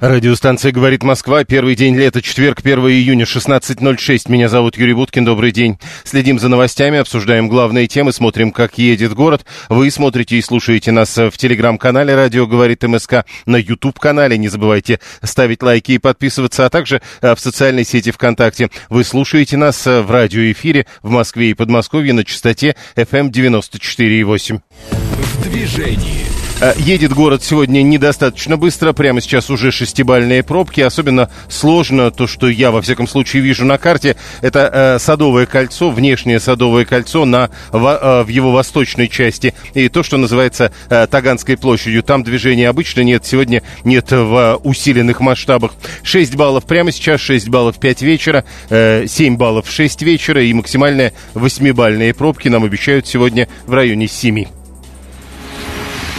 Радиостанция «Говорит Москва». Первый день лета, четверг, 1 июня, 16.06. Меня зовут Юрий Буткин. Добрый день. Следим за новостями, обсуждаем главные темы, смотрим, как едет город. Вы смотрите и слушаете нас в телеграм-канале «Радио говорит МСК», на YouTube-канале. Не забывайте ставить лайки и подписываться, а также э, в социальной сети ВКонтакте. Вы слушаете нас э, в радиоэфире в Москве и Подмосковье на частоте FM 94,8. В движении. Э, едет город сегодня недостаточно быстро. Прямо сейчас уже шестибальные пробки. Особенно сложно то, что я, во всяком случае, вижу на карте. Это э, Садовое кольцо, внешнее Садовое кольцо на, в, э, в его восточной части. И то, что называется э, Таганской площадью. Там движения обычно нет. Сегодня нет в усиленных масштабах. 6 баллов прямо сейчас, 6 баллов 5 вечера, э, 7 баллов 6 вечера. И максимальные 8-бальные пробки нам обещают сегодня в районе 7.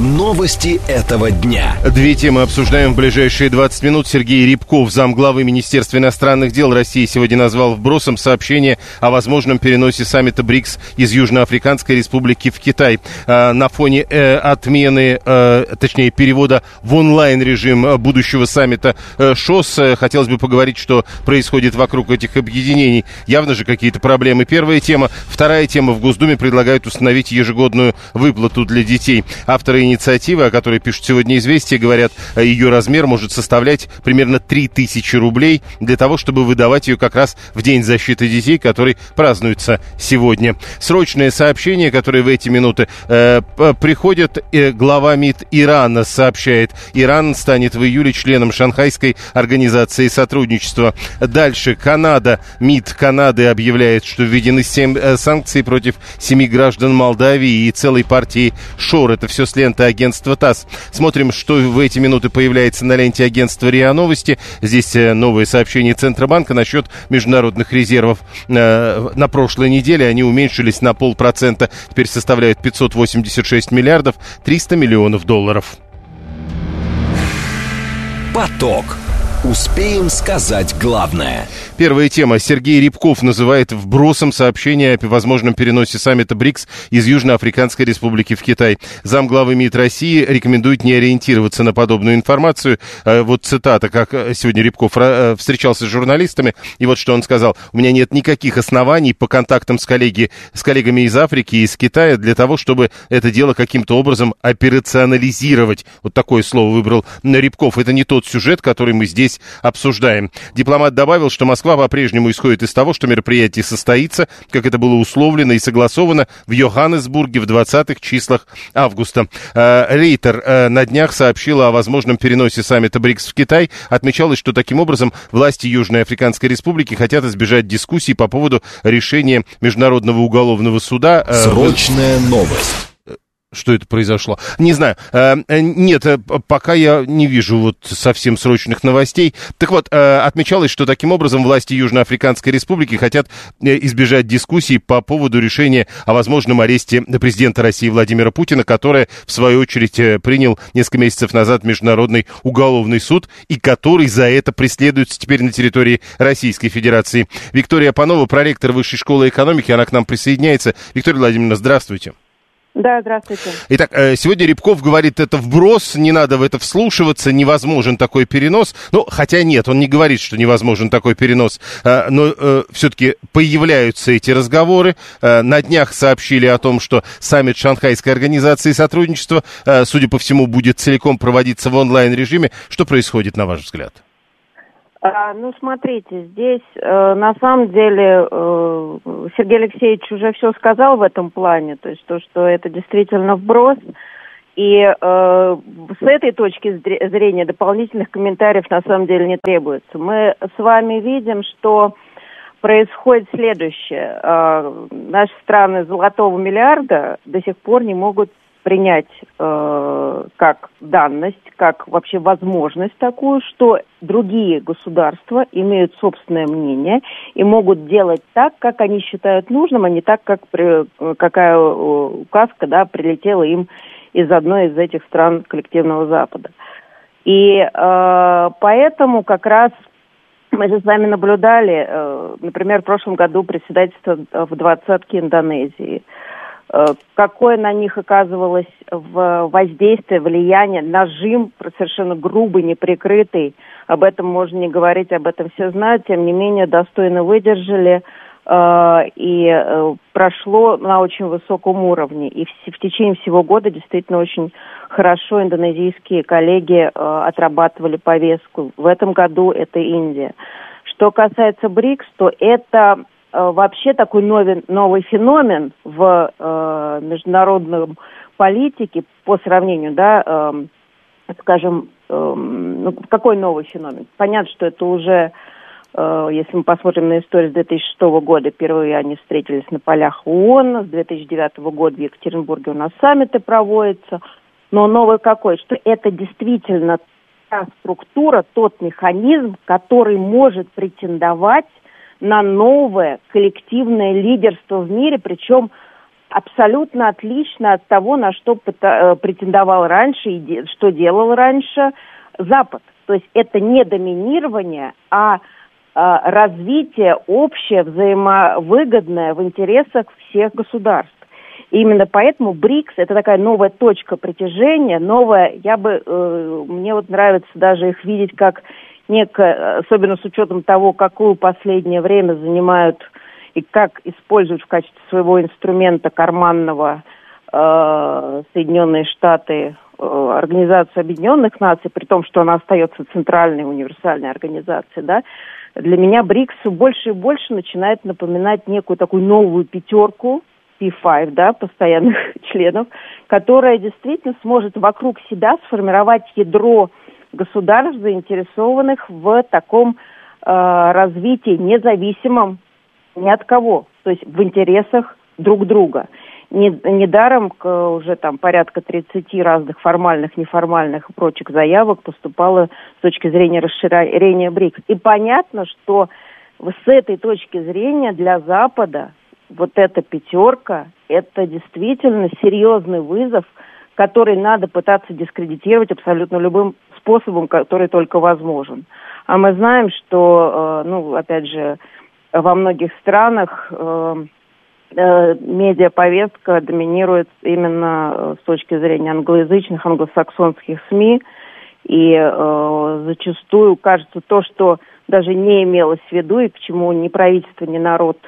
Новости этого дня. Две темы обсуждаем в ближайшие 20 минут. Сергей Рябков, замглавы Министерства иностранных дел России, сегодня назвал вбросом сообщение о возможном переносе саммита БРИКС из Южноафриканской республики в Китай. А, на фоне э, отмены, э, точнее, перевода в онлайн-режим будущего саммита э, ШОС, э, хотелось бы поговорить, что происходит вокруг этих объединений. Явно же какие-то проблемы. Первая тема. Вторая тема. В Госдуме предлагают установить ежегодную выплату для детей. Авторы инициативы, о которой пишут сегодня «Известия», говорят, ее размер может составлять примерно 3000 рублей для того, чтобы выдавать ее как раз в День защиты детей, который празднуется сегодня. Срочное сообщение, которое в эти минуты э, приходит, э, глава МИД Ирана сообщает, Иран станет в июле членом Шанхайской организации сотрудничества. Дальше Канада, МИД Канады объявляет, что введены 7 э, санкций против семи граждан Молдавии и целой партии ШОР. Это все с ленты агентства ТАСС. Смотрим, что в эти минуты появляется на ленте агентства РИА Новости. Здесь э, новое сообщение Центробанка насчет международных резервов. Э, на прошлой неделе они уменьшились на полпроцента. Теперь составляют 586 миллиардов 300 миллионов долларов. Поток. Успеем сказать главное. Первая тема. Сергей Рябков называет вбросом сообщение о возможном переносе саммита БРИКС из Южноафриканской республики в Китай. Замглавы МИД России рекомендует не ориентироваться на подобную информацию. Э, вот цитата, как сегодня Рябков э, встречался с журналистами, и вот что он сказал. У меня нет никаких оснований по контактам с, коллеги, с коллегами из Африки и из Китая для того, чтобы это дело каким-то образом операционализировать. Вот такое слово выбрал Рябков. Это не тот сюжет, который мы здесь обсуждаем. Дипломат добавил, что Москва по-прежнему исходит из того, что мероприятие состоится, как это было условлено и согласовано в Йоханнесбурге в 20-х числах августа. Э, Рейтер э, на днях сообщила о возможном переносе саммита БРИКС в Китай. Отмечалось, что таким образом власти Южной Африканской Республики хотят избежать дискуссий по поводу решения Международного уголовного суда. Э, Срочная новость что это произошло. Не знаю. Э, э, нет, э, пока я не вижу вот совсем срочных новостей. Так вот, отмечалось, что таким образом власти Южноафриканской Республики хотят избежать дискуссий по поводу решения о возможном аресте президента России Владимира Путина, которое, в свою очередь, принял несколько месяцев назад Международный уголовный суд, и который за это преследуется теперь на территории Российской Федерации. Виктория Панова, проректор Высшей школы экономики, она к нам присоединяется. Виктория Владимировна, здравствуйте. Да, здравствуйте. Итак, э, сегодня Рябков говорит, это вброс, не надо в это вслушиваться, невозможен такой перенос. Ну, хотя нет, он не говорит, что невозможен такой перенос, э, но э, все-таки появляются эти разговоры. На днях сообщили о том, что саммит Шанхайской организации сотрудничества, судя по всему, будет целиком проводиться в онлайн-режиме. Что происходит, на ваш взгляд? А, ну, смотрите, здесь э, на самом деле э, Сергей Алексеевич уже все сказал в этом плане, то есть то, что это действительно вброс. И э, с этой точки зрения дополнительных комментариев на самом деле не требуется. Мы с вами видим, что происходит следующее. Э, наши страны золотого миллиарда до сих пор не могут принять э, как данность, как вообще возможность такую, что другие государства имеют собственное мнение и могут делать так, как они считают нужным, а не так, как при, какая указка да, прилетела им из одной из этих стран коллективного Запада. И э, поэтому как раз мы же с вами наблюдали, э, например, в прошлом году председательство в двадцатке Индонезии. Э, какое на них оказывалось воздействие, влияние, нажим совершенно грубый, неприкрытый. Об этом можно не говорить, об этом все знают. Тем не менее, достойно выдержали э, и прошло на очень высоком уровне. И в течение всего года действительно очень хорошо индонезийские коллеги э, отрабатывали повестку. В этом году это Индия. Что касается БРИКС, то это э, вообще такой новый, новый феномен в э, международном политике по сравнению, да, э, скажем, э, ну, какой новый феномен? Понятно, что это уже, э, если мы посмотрим на историю с 2006 года, впервые они встретились на полях ООН, с 2009 года в Екатеринбурге у нас саммиты проводятся – но новый какой? Что это действительно та структура, тот механизм, который может претендовать на новое коллективное лидерство в мире, причем абсолютно отлично от того, на что э, претендовал раньше и что делал раньше Запад. То есть это не доминирование, а, а развитие общее, взаимовыгодное в интересах всех государств. И именно поэтому БРИКС это такая новая точка притяжения, новая, я бы, э, мне вот нравится даже их видеть как некое, особенно с учетом того, какую последнее время занимают и как используют в качестве своего инструмента карманного э, Соединенные Штаты э, Организацию Объединенных Наций, при том, что она остается центральной универсальной организацией, да, для меня БРИКС все больше и больше начинает напоминать некую такую новую пятерку, P5, да, постоянных членов, которая действительно сможет вокруг себя сформировать ядро государств, заинтересованных в таком э, развитии независимом ни от кого, то есть в интересах друг друга. Недаром уже там порядка 30 разных формальных, неформальных и прочих заявок поступало с точки зрения расширения БРИКС. И понятно, что с этой точки зрения для Запада вот эта пятерка, это действительно серьезный вызов, который надо пытаться дискредитировать абсолютно любым способом, который только возможен. А мы знаем, что, э, ну, опять же, во многих странах э, э, медиаповестка доминирует именно с точки зрения англоязычных, англосаксонских СМИ, и э, зачастую кажется то, что даже не имелось в виду и к чему ни правительство, ни народ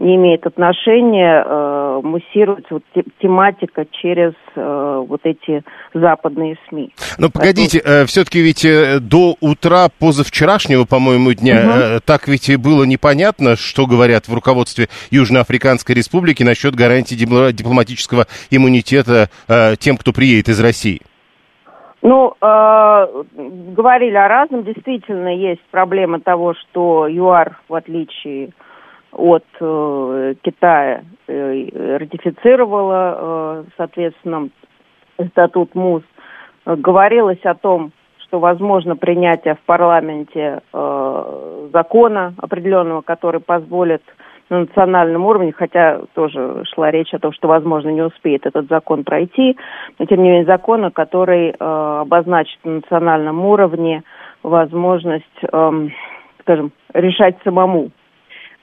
не имеет отношения, э, муссируется вот тематика через э, вот эти западные СМИ. Но погодите, э, все-таки ведь э, до утра позавчерашнего, по-моему, дня, угу. э, так ведь и было непонятно, что говорят в руководстве Южноафриканской Республики насчет гарантии дипломатического иммунитета э, тем, кто приедет из России. Ну, э, говорили о разном. Действительно, есть проблема того, что ЮАР, в отличие от э, Китая э, ратифицировала, э, соответственно, статут МУС. Говорилось о том, что возможно принятие в парламенте э, закона определенного, который позволит на национальном уровне, хотя тоже шла речь о том, что, возможно, не успеет этот закон пройти, но, тем не менее, закона, который э, обозначит на национальном уровне возможность, э, скажем, решать самому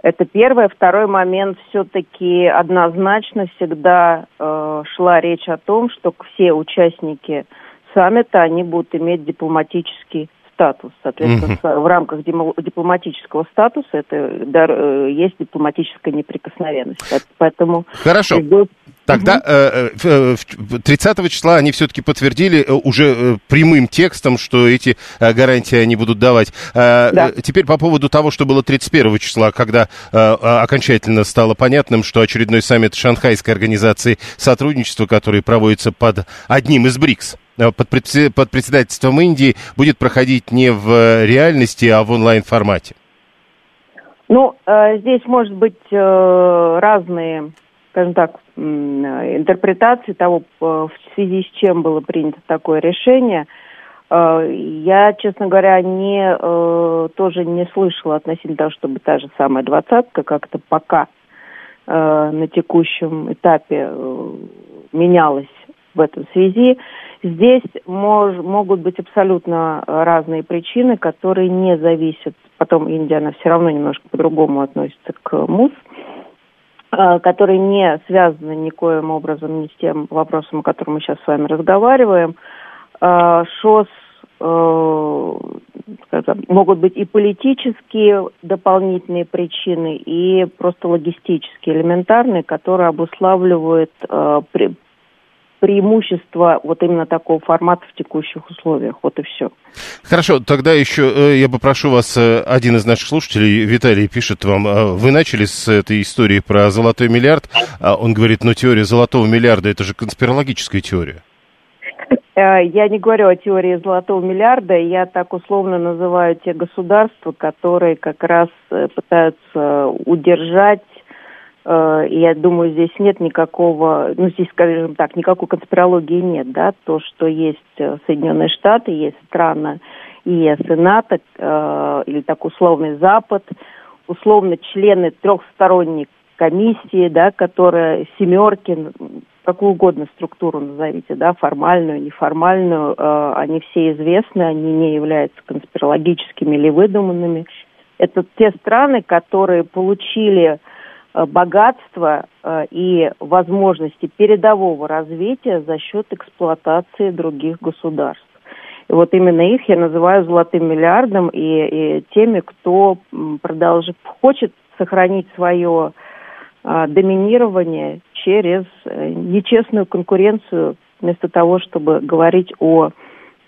это первое. Второй момент, все-таки однозначно всегда э, шла речь о том, что все участники саммита, они будут иметь дипломатический статус. Соответственно, mm-hmm. в рамках дипломатического статуса это э, есть дипломатическая неприкосновенность. Поэтому Хорошо. Тогда э, э, 30 числа они все-таки подтвердили э, уже э, прямым текстом, что эти гарантии они будут давать. Да. Теперь по поводу того, что было 31 числа, когда окончательно стало понятным, что очередной саммит Шанхайской организации сотрудничества, который проводится под одним из БРИКС, под, под председательством Индии, будет проходить не в реальности, а в онлайн-формате. Ну, здесь может быть разные скажем так, интерпретации того, в связи с чем было принято такое решение – Э, я, честно говоря, не, э, тоже не слышала относительно того, чтобы та же самая двадцатка как-то пока э, на текущем этапе менялась в этом связи. Здесь мож, могут быть абсолютно разные причины, которые не зависят, потом Индия, она все равно немножко по-другому относится к МУС, которые не связаны никоим образом ни с тем вопросом, о котором мы сейчас с вами разговариваем, Э, ШОС э, могут быть и политические дополнительные причины, и просто логистические, элементарные, которые обуславливают э, преимущество вот именно такого формата в текущих условиях. Вот и все. Хорошо, тогда еще я попрошу вас, один из наших слушателей, Виталий, пишет вам, вы начали с этой истории про золотой миллиард, а он говорит, ну теория золотого миллиарда, это же конспирологическая теория. Э, я не говорю о теории золотого миллиарда, я так условно называю те государства, которые как раз э, пытаются удержать, э, я думаю, здесь нет никакого, ну здесь, скажем так, никакой конспирологии нет, да, то, что есть Соединенные Штаты, есть страны ЕС и НАТО, или так условный Запад, условно члены трехсторонней комиссии, да, которая семерки, какую угодно структуру назовите, да, формальную, неформальную, э, они все известны, они не являются конспирологическими или выдуманными. Это те страны, которые получили э, богатство э, и возможности передового развития за счет эксплуатации других государств. И вот именно их я называю золотым миллиардом и, и теми, кто продолжит, хочет сохранить свое а, доминирование через э, нечестную конкуренцию, вместо того, чтобы говорить о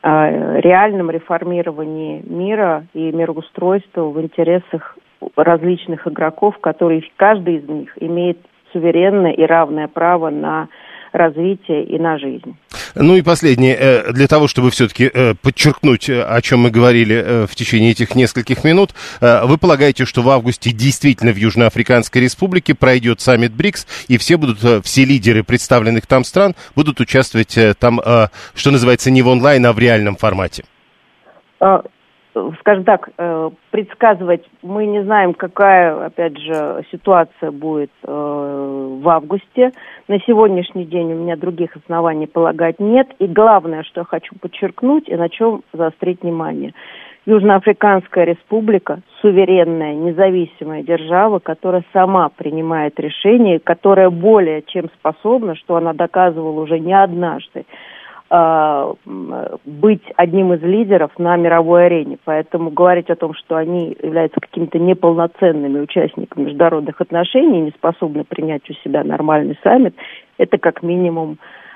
реальном реформировании мира и мироустройства в интересах различных игроков, которые каждый из них имеет суверенное и равное право на развитие и на жизнь. Ну и последнее, э, для того, чтобы все-таки э, подчеркнуть, э, о чем мы говорили в течение этих нескольких минут, вы полагаете, что в августе действительно в Южноафриканской Республике пройдет саммит БРИКС, и все будут, все лидеры представленных там стран будут участвовать там, что называется, не в онлайн, а в реальном формате? А, скажем так, э, предсказывать мы не знаем, какая, опять же, ситуация будет э, в августе. На сегодняшний день у меня других оснований полагать нет. И главное, что я хочу подчеркнуть и на чем заострить внимание. Южноафриканская республика – суверенная, независимая держава, которая сама принимает решения, которая более чем способна, что она доказывала уже не однажды, Э, быть одним из лидеров на мировой арене. Поэтому говорить о том, что они являются какими-то неполноценными участниками международных отношений, не способны принять у себя нормальный саммит, это как минимум э,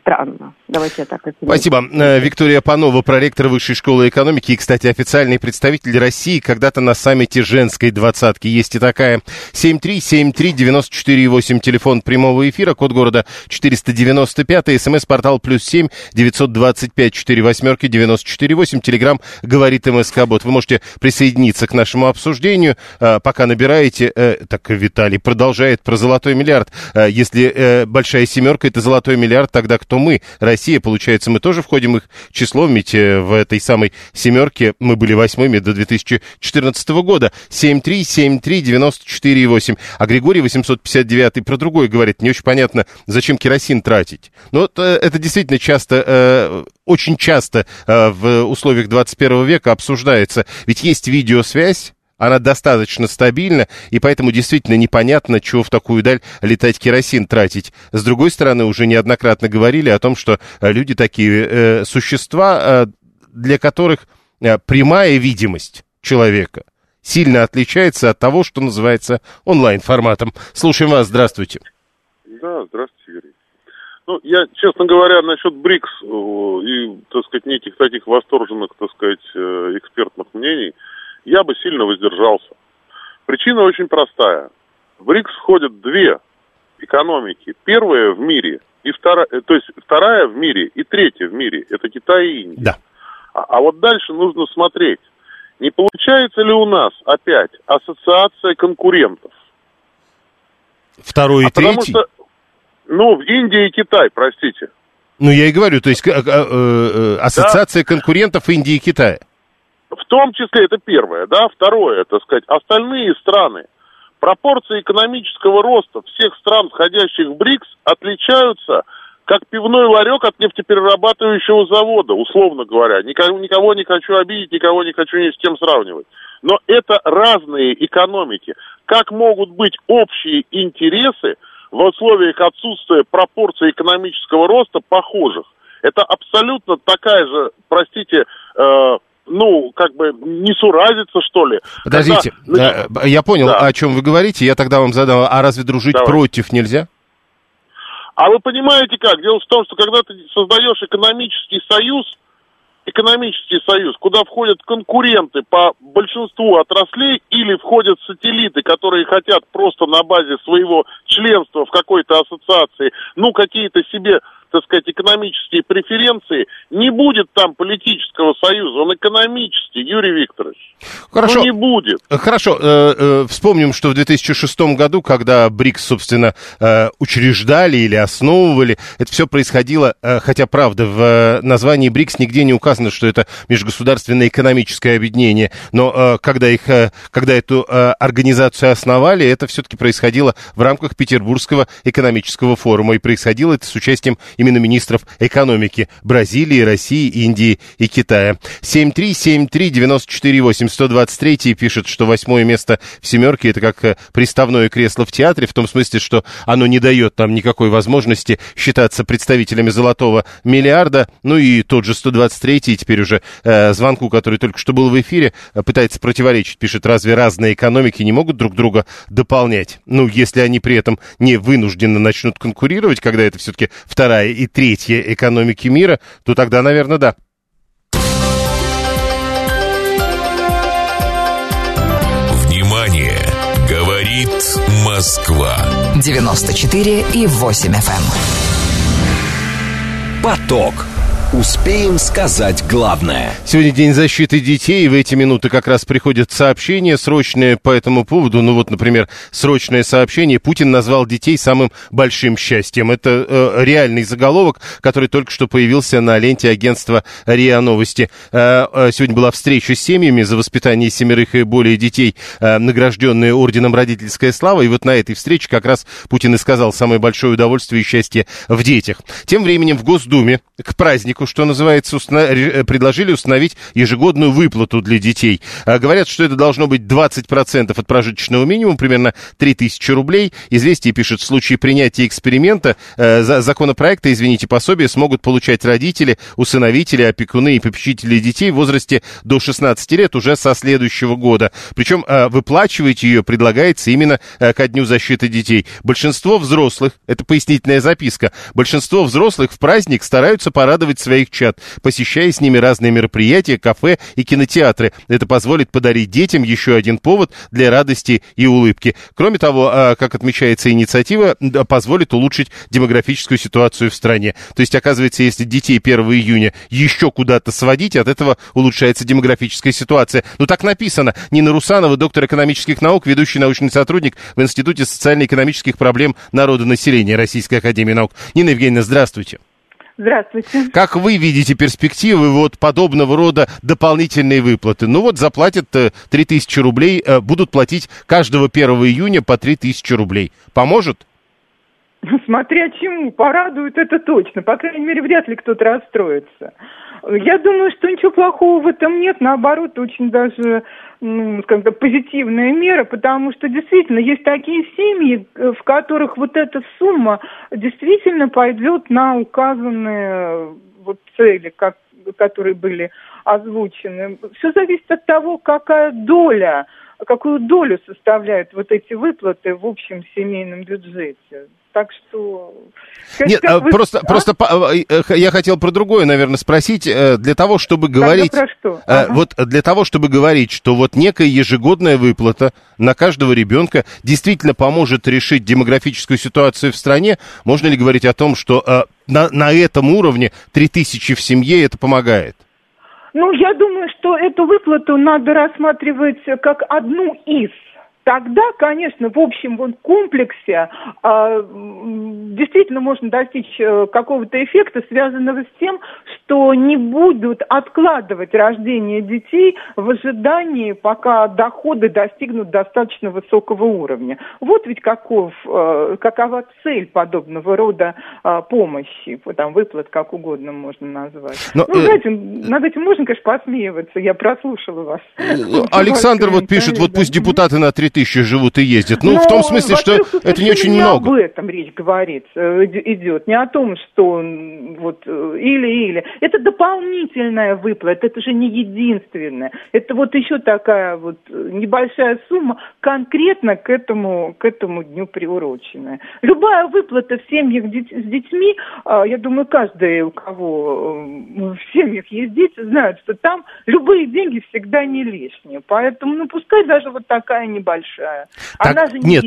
странно. Давайте я так это Спасибо. Э, Виктория Панова, проректор Высшей школы экономики и, кстати, официальный представитель России когда-то на саммите женской двадцатки. Есть и такая 7373948, телефон прямого эфира, код города 495, смс-портал плюс 7 925 4 восьмерки 948, телеграмм говорит МСК Бот. Вы можете присоединиться к нашему обсуждению, э, пока набираете, э, так Виталий продолжает про золотой миллиард. Если большая семерка это золотой миллиард, миллиард, тогда кто мы? Россия, получается, мы тоже входим их число, ведь э, в этой самой семерке мы были восьмыми до 2014 года. 7373948. А Григорий 859 про другое говорит, не очень понятно, зачем керосин тратить. Но вот, э, это действительно часто, э, очень часто в условиях 21 века обсуждается. Ведь есть видеосвязь, она достаточно стабильна, и поэтому действительно непонятно, чего в такую даль летать керосин тратить. С другой стороны, уже неоднократно говорили о том, что э, люди такие э, существа, э, для которых э, прямая видимость человека сильно отличается от того, что называется онлайн-форматом. Слушаем вас, здравствуйте. Да, здравствуйте, Юрий. Ну, я, честно говоря, насчет БРИКС э, и, так сказать, неких таких восторженных, так сказать, экспертных мнений – я бы сильно воздержался. Причина очень простая. В РИКС входят две экономики. Первая в мире, и вторая, э, то есть вторая в мире и третья в мире. Это Китай и Индия. Да. А, а вот дальше нужно смотреть. Не получается ли у нас опять ассоциация конкурентов? Второй и а потому третий? что, ну, в Индии и Китай, простите. Ну, я и говорю, то есть э, э, э, ассоциация конкурентов Индии и Китая. В том числе, это первое, да. Второе, так сказать, остальные страны, пропорции экономического роста всех стран, входящих в БРИКС, отличаются как пивной ларек от нефтеперерабатывающего завода, условно говоря. Никого, никого не хочу обидеть, никого не хочу ни с кем сравнивать. Но это разные экономики. Как могут быть общие интересы в условиях отсутствия пропорций экономического роста похожих? Это абсолютно такая же, простите, э, ну, как бы несуразица, что ли. Подождите, Когда... Э, я понял, да. о чем вы говорите, я тогда вам задал, а разве дружить Давай. против нельзя? А вы понимаете как? Дело в том, что когда ты создаешь экономический союз, экономический союз, куда входят конкуренты по большинству отраслей или входят сателлиты, которые хотят просто на базе своего членства в какой-то ассоциации, ну, какие-то себе так сказать, экономические преференции, не будет там политического союза, он экономический, Юрий Викторович. Хорошо. Ну, не будет. Хорошо. Э, э, вспомним, что в 2006 году, когда БРИКС, собственно, э, учреждали или основывали, это все происходило, хотя, правда, в названии БРИКС нигде не указано, что это межгосударственное экономическое объединение, но когда, их, когда эту организацию основали, это все-таки происходило в рамках Петербургского экономического форума, и происходило это с участием именно министров экономики Бразилии, России, Индии и Китая. 7373948 123 пишет, что восьмое место в семерке это как э, приставное кресло в театре, в том смысле, что оно не дает нам никакой возможности считаться представителями золотого миллиарда. Ну и тот же 123 теперь уже э, звонку, который только что был в эфире, э, пытается противоречить, пишет, разве разные экономики не могут друг друга дополнять? Ну, если они при этом не вынужденно начнут конкурировать, когда это все-таки вторая и третья экономики мира, то тогда, наверное, да. Внимание! Говорит Москва. 94 и 8 FM. Эм. Поток. Успеем сказать главное. Сегодня День защиты детей, и в эти минуты как раз приходят сообщения срочные по этому поводу. Ну вот, например, срочное сообщение. Путин назвал детей самым большим счастьем. Это э, реальный заголовок, который только что появился на ленте агентства РИА Новости. Э, э, сегодня была встреча с семьями за воспитание семерых и более детей, э, награжденные орденом «Родительская слава». И вот на этой встрече как раз Путин и сказал самое большое удовольствие и счастье в детях. Тем временем в Госдуме к празднику что называется, установ... Э, предложили установить ежегодную выплату для детей. А, говорят, что это должно быть 20% от прожиточного минимума, примерно 3000 рублей. Известие пишет, в случае принятия эксперимента, э, законопроекта, извините, пособия смогут получать родители, усыновители, опекуны и попечители детей в возрасте до 16 лет уже со следующего года. Причем э, выплачивать ее предлагается именно э, ко Дню защиты детей. Большинство взрослых, это пояснительная записка, большинство взрослых в праздник стараются порадовать своих своих чат, посещая с ними разные мероприятия, кафе и кинотеатры. Это позволит подарить детям еще один повод для радости и улыбки. Кроме того, а, как отмечается инициатива, позволит улучшить демографическую ситуацию в стране. То есть, оказывается, если детей 1 июня еще куда-то сводить, от этого улучшается демографическая ситуация. Ну, так написано. Нина Русанова, доктор экономических наук, ведущий научный сотрудник в Институте социально-экономических проблем народа населения Российской Академии Наук. Нина Евгеньевна, здравствуйте. Здравствуйте. Как вы видите перспективы вот подобного рода дополнительные выплаты? Ну вот заплатят 3000 э, рублей, э, будут платить каждого 1 июня по 3000 рублей. Поможет? Смотря чему, порадует это точно. По крайней мере, вряд ли кто-то расстроится. Я думаю, что ничего плохого в этом нет, наоборот, очень даже ну, как-то позитивная мера, потому что действительно есть такие семьи, в которых вот эта сумма действительно пойдет на указанные вот цели, как, которые были озвучены. Все зависит от того, какая доля, какую долю составляют вот эти выплаты в общем семейном бюджете. Так что... Нет, как вы... просто, а? просто э, э, я хотел про другое, наверное, спросить. Э, для того, чтобы говорить... Тогда про что? Ага. Вот для того, чтобы говорить, что вот некая ежегодная выплата на каждого ребенка действительно поможет решить демографическую ситуацию в стране, можно ли говорить о том, что на, на этом уровне 3000 в семье это помогает? Ну, я думаю, что эту выплату надо рассматривать как одну из тогда, конечно, в общем вот комплексе э, действительно можно достичь э, какого-то эффекта, связанного с тем, что не будут откладывать рождение детей в ожидании, пока доходы достигнут достаточно высокого уровня. Вот ведь каков, э, какова цель подобного рода э, помощи, там выплат как угодно можно назвать. Но, ну, э... знаете, над этим можно, конечно, посмеиваться, я прослушала вас. Александр вот пишет, вот пусть депутаты на 3000 живут и ездят. Ну, в том смысле, что это не очень много. об этом речь говорит, э, идет, не о том, что вот или-или. Э, это дополнительная выплата, это же не единственная. Это вот еще такая вот небольшая сумма, конкретно к этому, к этому дню приуроченная. Любая выплата в семьях с детьми, а, я думаю, каждый, у кого э, в семьях есть дети, знают, что там любые деньги всегда не лишние. Поэтому, ну, пускай даже вот такая небольшая. Так, Она же не нет,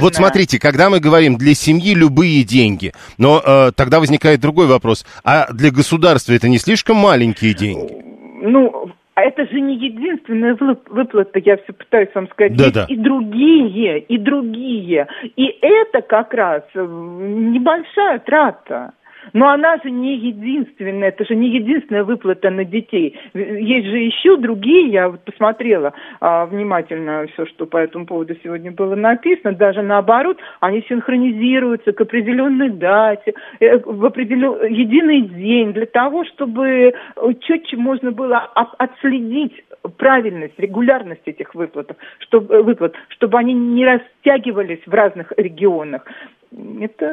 вот смотрите, когда мы говорим для семьи любые деньги, но э, тогда возникает другой вопрос. А для государства это не слишком маленькие деньги? Ну, а это же не единственная выплата, я все пытаюсь вам сказать. Да, Есть да. и другие, и другие. И это как раз небольшая трата. Но она же не единственная, это же не единственная выплата на детей. Есть же еще другие, я вот посмотрела а, внимательно все, что по этому поводу сегодня было написано, даже наоборот, они синхронизируются к определенной дате, э, в определен... единый день, для того, чтобы четче можно было отследить правильность, регулярность этих выплат, чтобы, выплат, чтобы они не растягивались в разных регионах это,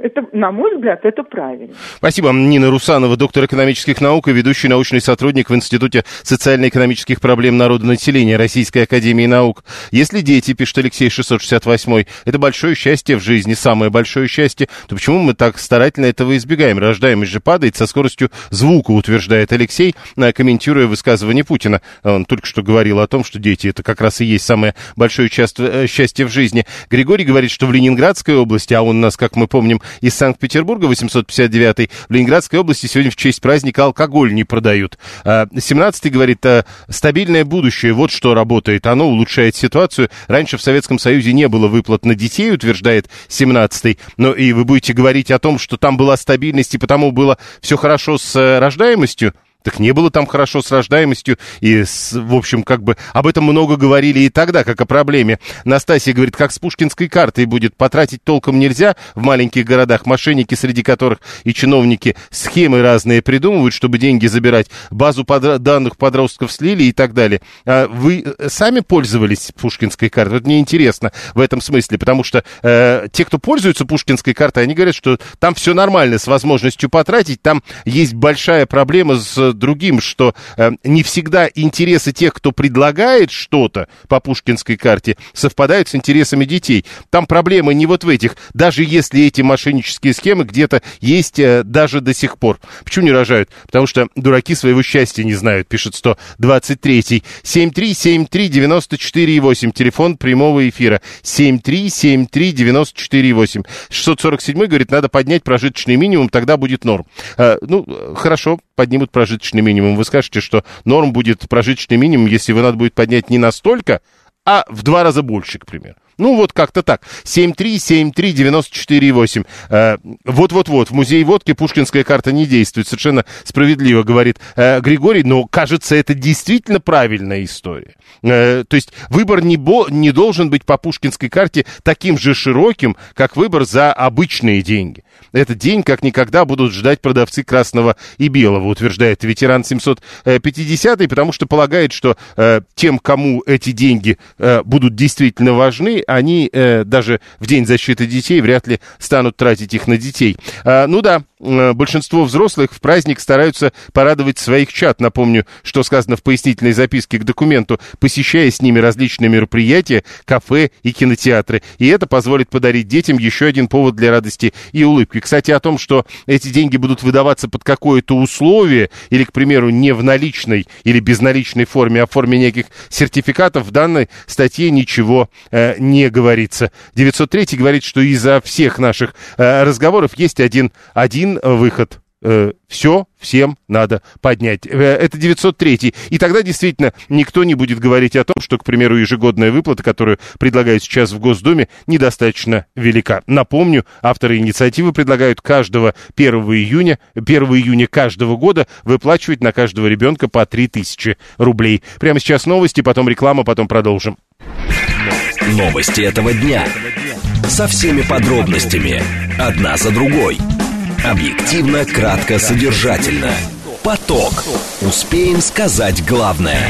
это, на мой взгляд, это правильно. Спасибо. Нина Русанова, доктор экономических наук и ведущий научный сотрудник в Институте социально-экономических проблем народа населения Российской Академии Наук. Если дети, пишет Алексей 668, это большое счастье в жизни, самое большое счастье, то почему мы так старательно этого избегаем? Рождаемость же падает со скоростью звука, утверждает Алексей, комментируя высказывание Путина. Он только что говорил о том, что дети это как раз и есть самое большое э, счастье в жизни. Григорий говорит, что в Ленинградской области области, а он нас, как мы помним, из Санкт-Петербурга, 859-й, в Ленинградской области сегодня в честь праздника алкоголь не продают. 17-й а, говорит, а, стабильное будущее, вот что работает, оно улучшает ситуацию. Раньше в Советском Союзе не было выплат на детей, утверждает 17-й, но и вы будете говорить о том, что там была стабильность и потому было все хорошо с э, рождаемостью. Так не было там хорошо с рождаемостью, и, с, в общем, как бы об этом много говорили и тогда, как о проблеме. Настасья говорит, как с пушкинской картой будет, потратить толком нельзя в маленьких городах, мошенники, среди которых и чиновники схемы разные придумывают, чтобы деньги забирать, базу под, данных подростков слили и так далее. А вы э, сами пользовались пушкинской картой? Вот мне интересно в этом смысле, потому что э, те, кто пользуются пушкинской картой, они говорят, что там все нормально с возможностью потратить, там есть большая проблема с другим, что э, не всегда интересы тех, кто предлагает что-то по пушкинской карте, совпадают с интересами детей. Там проблема не вот в этих, даже если эти мошеннические схемы где-то есть э, даже до сих пор. Почему не рожают? Потому что дураки своего счастья не знают, пишет 123-й. 7373948, телефон прямого эфира. 7373948. 647 говорит, надо поднять прожиточный минимум, тогда будет норм. Э, ну, хорошо, поднимут прожиточный минимум. Вы скажете, что норм будет прожиточный минимум, если его надо будет поднять не настолько, а в два раза больше, к примеру. Ну, вот как-то так. 7373948. Э, вот-вот-вот, в музее водки пушкинская карта не действует. Совершенно справедливо, говорит э, Григорий, но, кажется, это действительно правильная история. Э, то есть выбор не, бо, не должен быть по пушкинской карте таким же широким, как выбор за обычные деньги. Этот день как никогда будут ждать продавцы красного и белого, утверждает ветеран 750 потому что полагает, что э, тем, кому эти деньги э, будут действительно важны, они э, даже в День защиты детей вряд ли станут тратить их на детей. А, ну да, Э, большинство взрослых в праздник стараются порадовать своих чат. Напомню, что сказано в пояснительной записке к документу, посещая с ними различные мероприятия, кафе и кинотеатры. И это позволит подарить детям еще один повод для радости и улыбки. Кстати, о том, что эти деньги будут выдаваться под какое-то условие, или, к примеру, не в наличной или безналичной форме, а в форме неких сертификатов, в данной статье ничего э, не говорится. 903 говорит, что из-за всех наших э, разговоров есть один, один один выход э, все всем надо поднять. Э, это 903. И тогда действительно никто не будет говорить о том, что, к примеру, ежегодная выплата, которую предлагают сейчас в Госдуме, недостаточно велика. Напомню, авторы инициативы предлагают каждого 1 июня, 1 июня каждого года выплачивать на каждого ребенка по 3000 рублей. Прямо сейчас новости, потом реклама, потом продолжим. Новости этого дня. Со всеми подробностями. Одна за другой. Объективно, кратко, содержательно. Поток. Успеем сказать главное.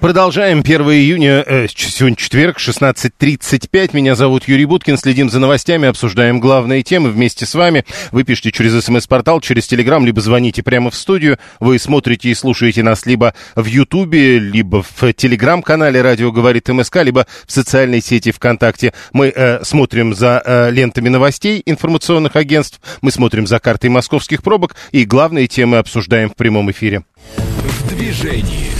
Продолжаем. 1 июня, э, сегодня четверг, 16.35. Меня зовут Юрий Буткин. Следим за новостями, обсуждаем главные темы вместе с вами. Вы пишите через смс-портал, через телеграм, либо звоните прямо в студию. Вы смотрите и слушаете нас либо в Ютубе, либо в телеграм-канале «Радио говорит МСК», либо в социальной сети ВКонтакте. Мы э, смотрим за э, лентами новостей информационных агентств, мы смотрим за картой московских пробок и главные темы обсуждаем в прямом эфире. В движении.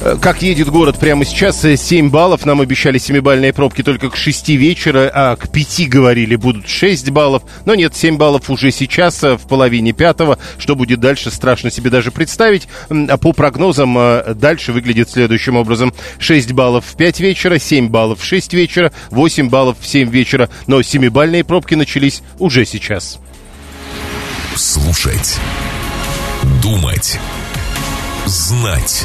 Э, как едет город прямо сейчас, 7 э, баллов. Нам обещали 7-бальные пробки только к 6 вечера, а к 5 говорили будут 6 баллов. Но нет, 7 баллов уже сейчас, э, в половине пятого. Что будет дальше, страшно себе даже представить. А по прогнозам дальше выглядит следующим образом. 6 баллов в 5 вечера, 7 баллов в 6 вечера, 8 баллов в 7 вечера. Но 7-бальные пробки начались уже сейчас. Слушать. Думать. Знать.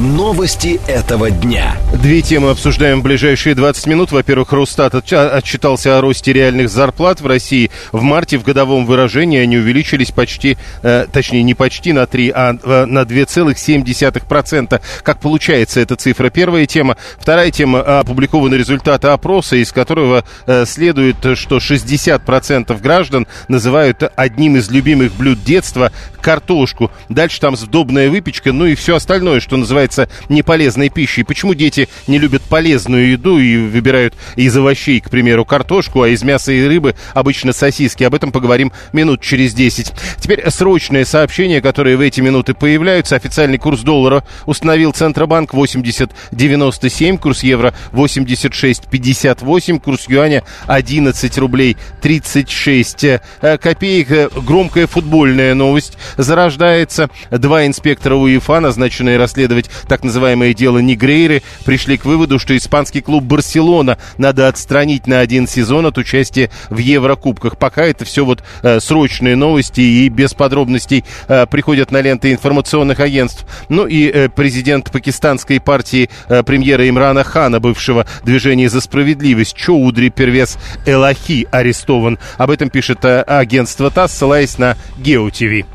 Новости этого дня. Две темы обсуждаем в ближайшие 20 минут. Во-первых, Росстат отчитался о росте реальных зарплат в России. В марте в годовом выражении они увеличились почти, э, точнее не почти на 3, а э, на 2,7%. Как получается эта цифра? Первая тема. Вторая тема. Опубликованы результаты опроса, из которого э, следует, что 60% граждан называют одним из любимых блюд детства картошку. Дальше там сдобная выпечка, ну и все остальное, что называется является неполезной пищей. Почему дети не любят полезную еду и выбирают из овощей, к примеру, картошку, а из мяса и рыбы обычно сосиски? Об этом поговорим минут через 10. Теперь срочное сообщение, которое в эти минуты появляются. Официальный курс доллара установил Центробанк 80.97, курс евро 86.58, курс юаня 11 рублей 36 э, копеек. Громкая футбольная новость зарождается. Два инспектора УЕФА, назначенные расследовать так называемое дело Негрейры, пришли к выводу, что испанский клуб Барселона надо отстранить на один сезон от участия в Еврокубках. Пока это все вот э, срочные новости и без подробностей э, приходят на ленты информационных агентств. Ну и э, президент пакистанской партии э, премьера Имрана Хана, бывшего движения за справедливость, Чоудри Первес Элахи арестован. Об этом пишет э, агентство ТАСС, ссылаясь на Гео-ТВ.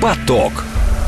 Поток.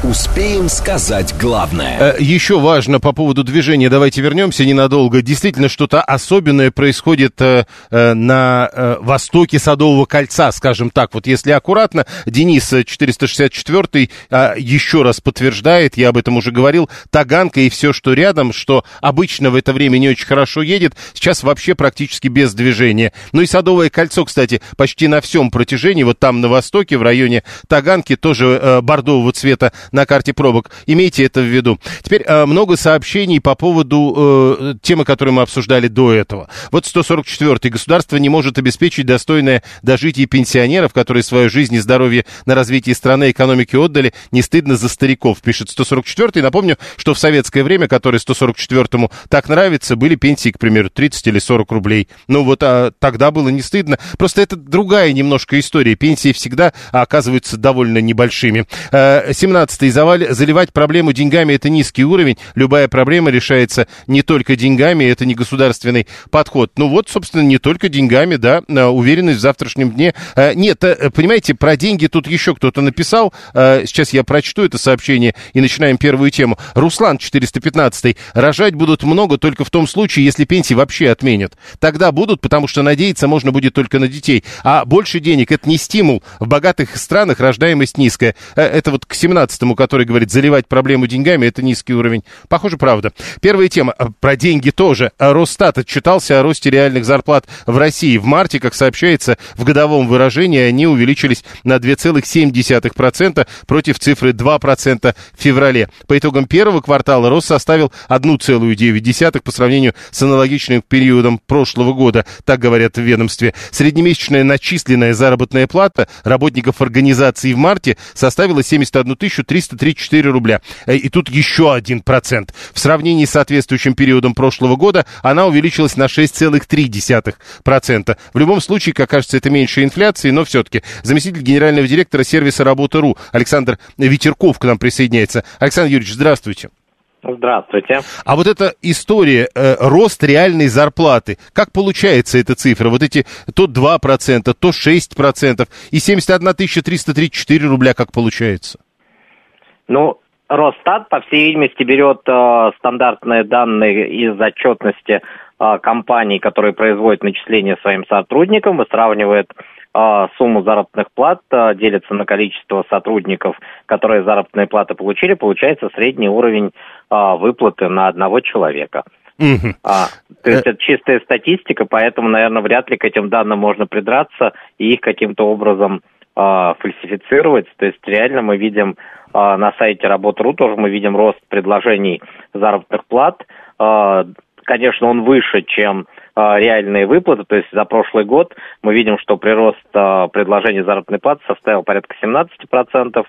Успеем сказать главное. Э, еще важно по поводу движения. Давайте вернемся ненадолго. Действительно, что-то особенное происходит э, э, на востоке Садового кольца, скажем так. Вот если аккуратно, Денис 464 э, еще раз подтверждает, я об этом уже говорил, Таганка и все, что рядом, что обычно в это время не очень хорошо едет, сейчас вообще практически без движения. Ну и Садовое кольцо, кстати, почти на всем протяжении, вот там на востоке, в районе Таганки, тоже бордового цвета на карте пробок. Имейте это в виду. Теперь э, много сообщений по поводу э, темы, которую мы обсуждали до этого. Вот 144-й. Государство не может обеспечить достойное дожитие пенсионеров, которые свою жизнь и здоровье на развитие страны и экономики отдали. Не стыдно за стариков, пишет 144-й. Напомню, что в советское время, которое 144-му так нравится, были пенсии, к примеру, 30 или 40 рублей. Ну вот а тогда было не стыдно. Просто это другая немножко история. Пенсии всегда оказываются довольно небольшими. 17 и заливать проблему деньгами – это низкий уровень. Любая проблема решается не только деньгами, это не государственный подход. Ну вот, собственно, не только деньгами, да, а, уверенность в завтрашнем дне. А, нет, э, понимаете, про деньги тут еще кто-то написал. А, сейчас я прочту это сообщение и начинаем первую тему. Руслан 415. Рожать будут много только в том случае, если пенсии вообще отменят. Тогда будут, потому что надеяться можно будет только на детей. А больше денег – это не стимул. В богатых странах рождаемость низкая. Э, это вот к 17 Зеленскому, который говорит, заливать проблему деньгами – это низкий уровень. Похоже, правда. Первая тема. Про деньги тоже. Росстат отчитался о росте реальных зарплат в России. В марте, как сообщается, в годовом выражении они увеличились на 2,7% против цифры 2% в феврале. По итогам первого квартала рост составил 1,9% по сравнению с аналогичным периодом прошлого года, так говорят в ведомстве. Среднемесячная начисленная заработная плата работников организации в марте составила 71 334 рубля. Э, и тут еще один процент. В сравнении с соответствующим периодом прошлого года она увеличилась на 6,3%. В любом случае, как кажется, это меньше инфляции, но все-таки заместитель генерального директора сервиса «Работа.ру» Александр Ветерков к нам присоединяется. Александр Юрьевич, здравствуйте. Здравствуйте. А вот эта история, э, рост реальной зарплаты, как получается эта цифра? Вот эти то 2%, то 6% и 71 334 рубля, как получается? Ну, Росстат, по всей видимости, берет э, стандартные данные из отчетности э, компаний, которые производят начисления своим сотрудникам, и сравнивает э, сумму заработных плат, э, делится на количество сотрудников, которые заработные платы получили, получается средний уровень э, выплаты на одного человека. Угу. А, то есть э. это чистая статистика, поэтому, наверное, вряд ли к этим данным можно придраться и их каким-то образом э, фальсифицировать. То есть реально мы видим на сайте Работа.ру тоже мы видим рост предложений заработных плат. Э, конечно, он выше, чем э, реальные выплаты. То есть за прошлый год мы видим, что прирост предложений заработной платы составил порядка 17%.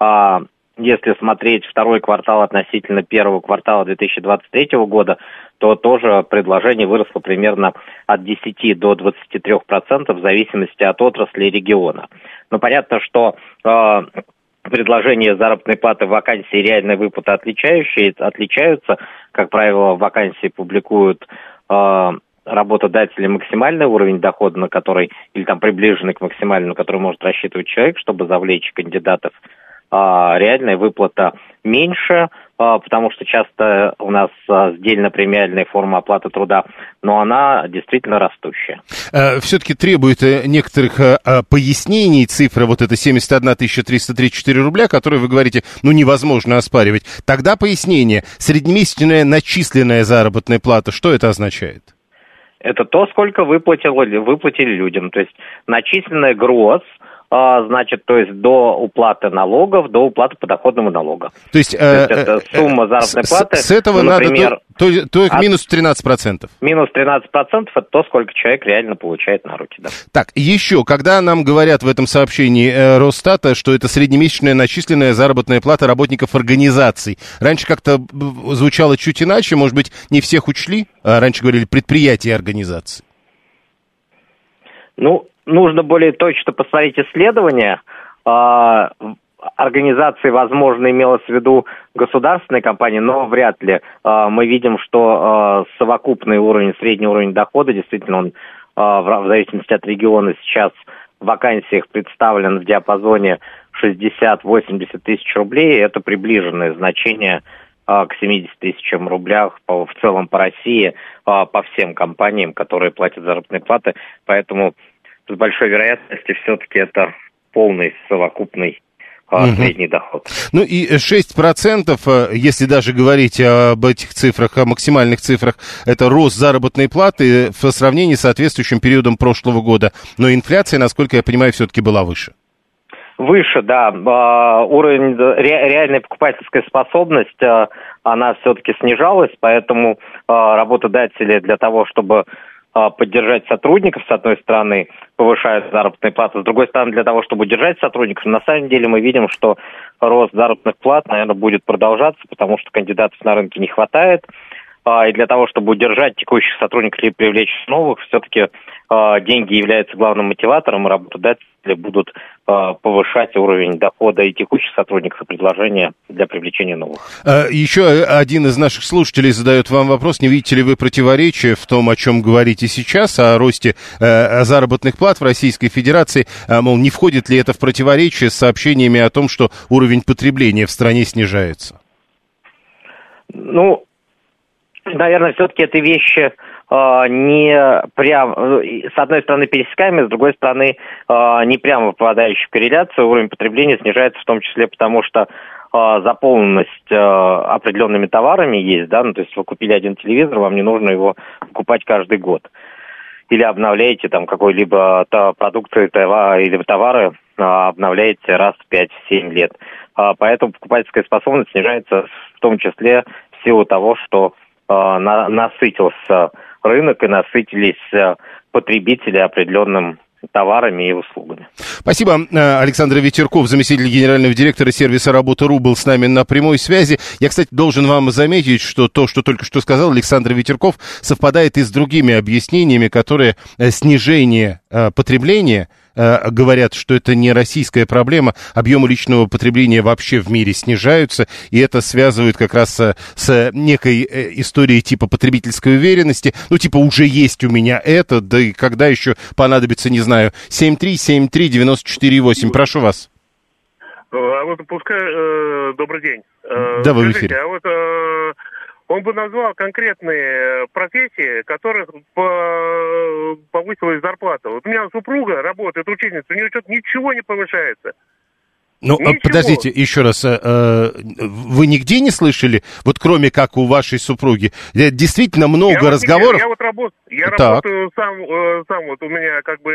А если смотреть второй квартал относительно первого квартала 2023 года, то тоже предложение выросло примерно от 10 до 23 процентов в зависимости от отрасли региона. Но понятно, что э, предложения заработной платы вакансии и реальной выплаты отличающие, отличаются. Как правило, вакансии публикуют э, работодатели максимальный уровень дохода, на который, или там приближенный к максимальному, на который может рассчитывать человек, чтобы завлечь кандидатов а, реальная выплата меньше, потому что часто у нас а, сдельно-премиальная форма оплаты труда, но она действительно растущая. Э, Все-таки требует э, некоторых э, пояснений цифра, вот это 71 334 рубля, которые вы говорите, ну, невозможно оспаривать. Тогда пояснение. Среднемесячная начисленная заработная плата, что это означает? Это то, сколько выплатили, выплатили людям. То есть начисленная а, значит, то есть до уплаты налогов, до уплаты подоходного налога. То есть, то есть это э, сумма заработной платы. С, с этого ну, например, надо, то, то, то их минус 13%. Минус 13% это то, сколько человек реально получает на руки, да. Так, еще, когда нам говорят в этом сообщении э, Росстата, что это среднемесячная начисленная заработная плата работников организаций, раньше как-то звучало чуть иначе, может быть, не всех учли, а раньше говорили предприятия и организации. Ну, нужно более точно посмотреть исследования. А, организации, возможно, имелось в виду государственные компании, но вряд ли. А, мы видим, что а, совокупный уровень, средний уровень дохода, действительно, он в зависимости от региона сейчас в вакансиях представлен в диапазоне 60-80 тысяч рублей. Это приближенное значение к 70 тысячам рублях в целом по России, по всем компаниям, которые платят заработные платы. Поэтому с большой вероятностью все-таки это полный совокупный угу. средний доход. Ну и 6%, э, если даже говорить об этих цифрах, о максимальных цифрах, это рост заработной платы в сравнении с соответствующим периодом прошлого года. Но инфляция, насколько я понимаю, все-таки была выше. Выше, да. А, уровень реальной покупательской способность, а, она все-таки снижалась, поэтому а, работодатели для того, чтобы поддержать сотрудников, с одной стороны, повышают заработные платы, с другой стороны, для того, чтобы удержать сотрудников, на самом деле мы видим, что рост заработных плат, наверное, будет продолжаться, потому что кандидатов на рынке не хватает, а, и для того, чтобы удержать текущих сотрудников или привлечь новых, все-таки а, деньги являются главным мотиватором, и работодатели будут а, повышать уровень дохода и текущих сотрудников и предложения для привлечения новых. Еще один из наших слушателей задает вам вопрос, не видите ли вы противоречия в том, о чем говорите сейчас, о росте заработных плат в Российской Федерации, мол, не входит ли это в противоречие с сообщениями о том, что уровень потребления в стране снижается? Ну, наверное, все-таки это вещи э, не прям, с одной стороны пересекаемые, с другой стороны э, не прямо попадающие в корреляцию. Уровень потребления снижается в том числе потому, что заполненность определенными товарами есть, да, ну, то есть вы купили один телевизор, вам не нужно его покупать каждый год. Или обновляете там какой-либо продукцию или товары, обновляете раз в 5-7 лет. Поэтому покупательская способность снижается в том числе в силу того, что насытился рынок и насытились потребители определенным товарами и услугами. Спасибо. Э, Александр Ветерков, заместитель генерального директора сервиса «Работа.ру» был с нами на прямой связи. Я, кстати, должен вам заметить, что то, что только что сказал Александр Ветерков, совпадает и с другими объяснениями, которые э, снижение э, потребления – Э, говорят, что это не российская проблема, объемы личного потребления вообще в мире снижаются, и это связывают как раз с, с некой э, историей типа потребительской уверенности, ну типа уже есть у меня это, да и когда еще понадобится, не знаю, 7373948, прошу вас. А вот пускай, э, добрый день. Э, да, вы в эфире. А вот э, он бы назвал конкретные профессии, которых повысилась зарплата. Вот у меня супруга работает учительницей, у нее что-то ничего не повышается. Ну, а Ничего. подождите, еще раз, э, э, вы нигде не слышали, вот кроме как у вашей супруги, действительно много я разговоров? Вот, я вот работаю, я так. работаю сам, э, сам, вот у меня как бы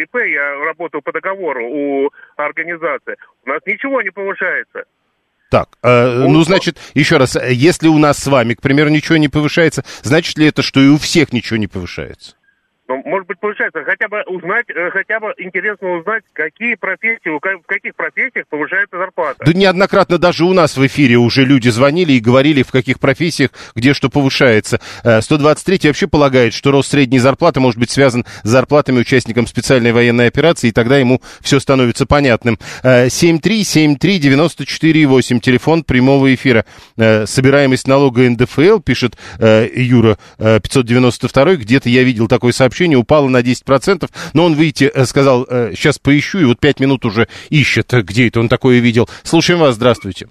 ИП, я работаю по договору у организации. У нас ничего не повышается. Так, э, ну, значит, еще раз, если у нас с вами, к примеру, ничего не повышается, значит ли это, что и у всех ничего не повышается? Ну, может быть, получается, хотя бы узнать, э, хотя бы интересно узнать, какие профессии, в каких профессиях повышается зарплата. Да неоднократно даже у нас в эфире уже люди звонили и говорили, в каких профессиях, где что повышается. 123 э, вообще полагает, что рост средней зарплаты может быть связан с зарплатами участникам специальной военной операции, и тогда ему все становится понятным. 7373948, э, телефон прямого эфира. Собираемость налога НДФЛ, пишет Юра 592, где-то я видел такое сообщение, сообщение упало на 10%, но он, видите, э, сказал, сейчас э, поищу, и вот 5 минут уже ищет, где это он такое видел. Слушаем вас, здравствуйте.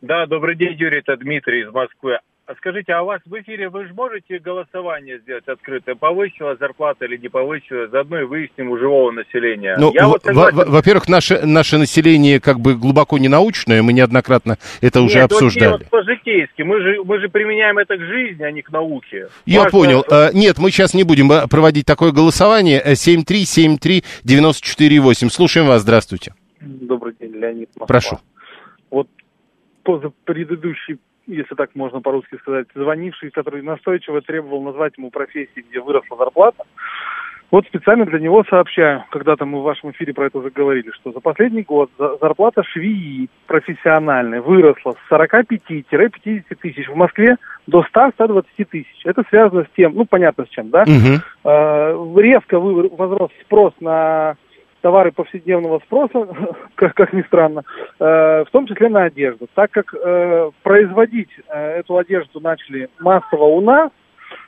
Да, добрый день, Юрий, это Дмитрий из Москвы. А скажите, а у вас в эфире вы же можете голосование сделать открытое? Повысила зарплата или не повысила? Заодно и выясним у живого населения. Ну, вот согласен... во-первых, наше, наше население как бы глубоко не научное, мы неоднократно это Нет, уже обсуждали. Нет, вот по-житейски. Мы же, мы же применяем это к жизни, а не к науке. Я Важно... понял. А, нет, мы сейчас не будем а, проводить такое голосование. 7373948. Э, Слушаем вас. Здравствуйте. Добрый день, Леонид Москва. Прошу. Вот предыдущий если так можно по-русски сказать, звонивший, который настойчиво требовал назвать ему профессии, где выросла зарплата. Вот специально для него сообщаю, когда-то мы в вашем эфире про это заговорили, что за последний год зарплата швеи профессиональной выросла с 45-50 тысяч в Москве до 100-120 тысяч. Это связано с тем, ну понятно с чем, да? Угу. Резко возрос спрос на товары повседневного спроса, как, как ни странно, э, в том числе на одежду. Так как э, производить э, эту одежду начали массово у нас,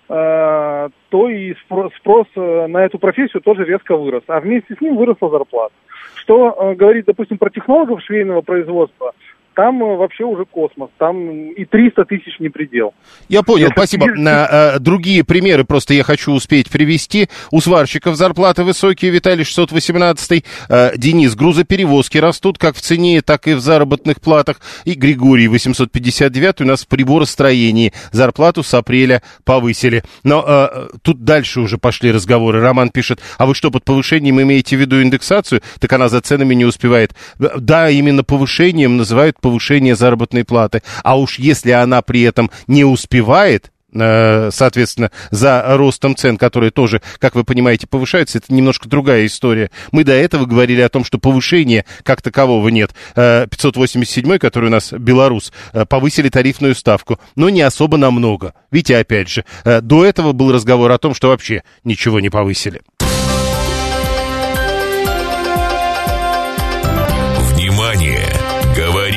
э, то и спрос, спрос э, на эту профессию тоже резко вырос. А вместе с ним выросла зарплата. Что э, говорит, допустим, про технологов швейного производства – там э, вообще уже космос, там и 300 тысяч не предел. Я понял, Это спасибо. На, а, другие примеры просто я хочу успеть привести. У сварщиков зарплаты высокие, Виталий 618, а, Денис, грузоперевозки растут как в цене, так и в заработных платах. И Григорий 859 у нас в приборостроении зарплату с апреля повысили. Но тут дальше уже пошли разговоры. Роман пишет, а вы что, под повышением имеете в виду индексацию? Так она за ценами не успевает. Да, именно повышением называют повышение заработной платы. А уж если она при этом не успевает, э, соответственно, за ростом цен, которые тоже, как вы понимаете, повышаются, это немножко другая история. Мы до этого говорили о том, что повышения как такового нет. 587, э, который у нас белорус, э, повысили тарифную ставку, но не особо намного. Видите, опять же, до этого был разговор о том, что вообще ничего не повысили.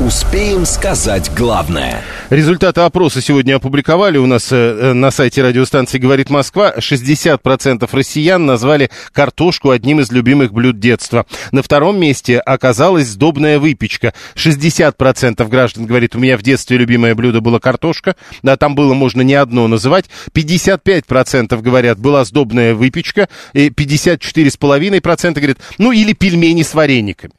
Успеем сказать главное. Результаты опроса сегодня опубликовали у нас э, на сайте радиостанции «Говорит Москва». 60% россиян назвали картошку одним из любимых блюд детства. На втором месте оказалась сдобная выпечка. 60% граждан говорит, у меня в детстве любимое блюдо было картошка. Да, там было можно не одно называть. 55% говорят, была сдобная выпечка. И 54,5% говорят, ну или пельмени с варениками.